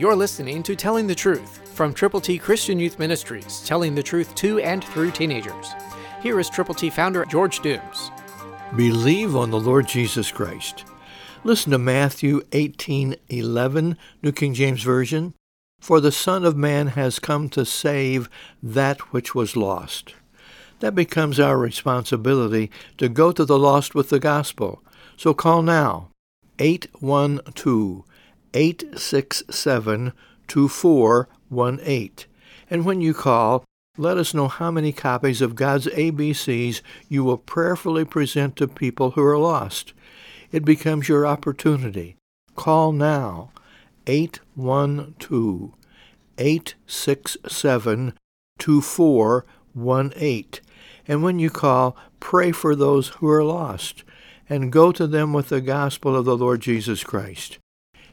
You're listening to Telling the Truth from Triple T Christian Youth Ministries, telling the truth to and through teenagers. Here is Triple T founder George Dooms. Believe on the Lord Jesus Christ. Listen to Matthew 18:11, New King James Version. For the Son of Man has come to save that which was lost. That becomes our responsibility to go to the lost with the gospel. So call now 812 867 2418. And when you call, let us know how many copies of God's ABCs you will prayerfully present to people who are lost. It becomes your opportunity. Call now 812 867 2418. And when you call, pray for those who are lost and go to them with the gospel of the Lord Jesus Christ.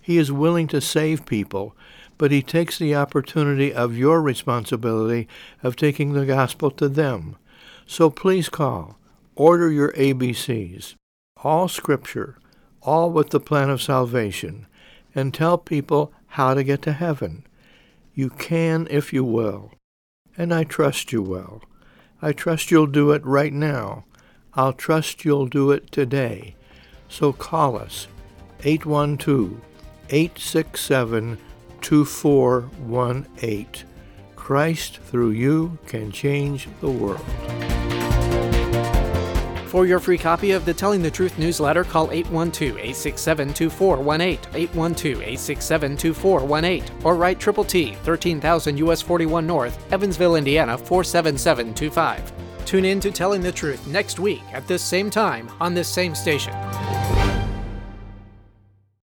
He is willing to save people, but he takes the opportunity of your responsibility of taking the gospel to them. So please call, order your ABCs, all scripture, all with the plan of salvation, and tell people how to get to heaven. You can if you will, and I trust you will. I trust you'll do it right now. I'll trust you'll do it today. So call us 812 867 2418. Christ through you can change the world. For your free copy of the Telling the Truth newsletter, call 812 867 2418, 812 867 2418, or write Triple T, 13000 US 41 North, Evansville, Indiana 47725. Tune in to Telling the Truth next week at this same time on this same station.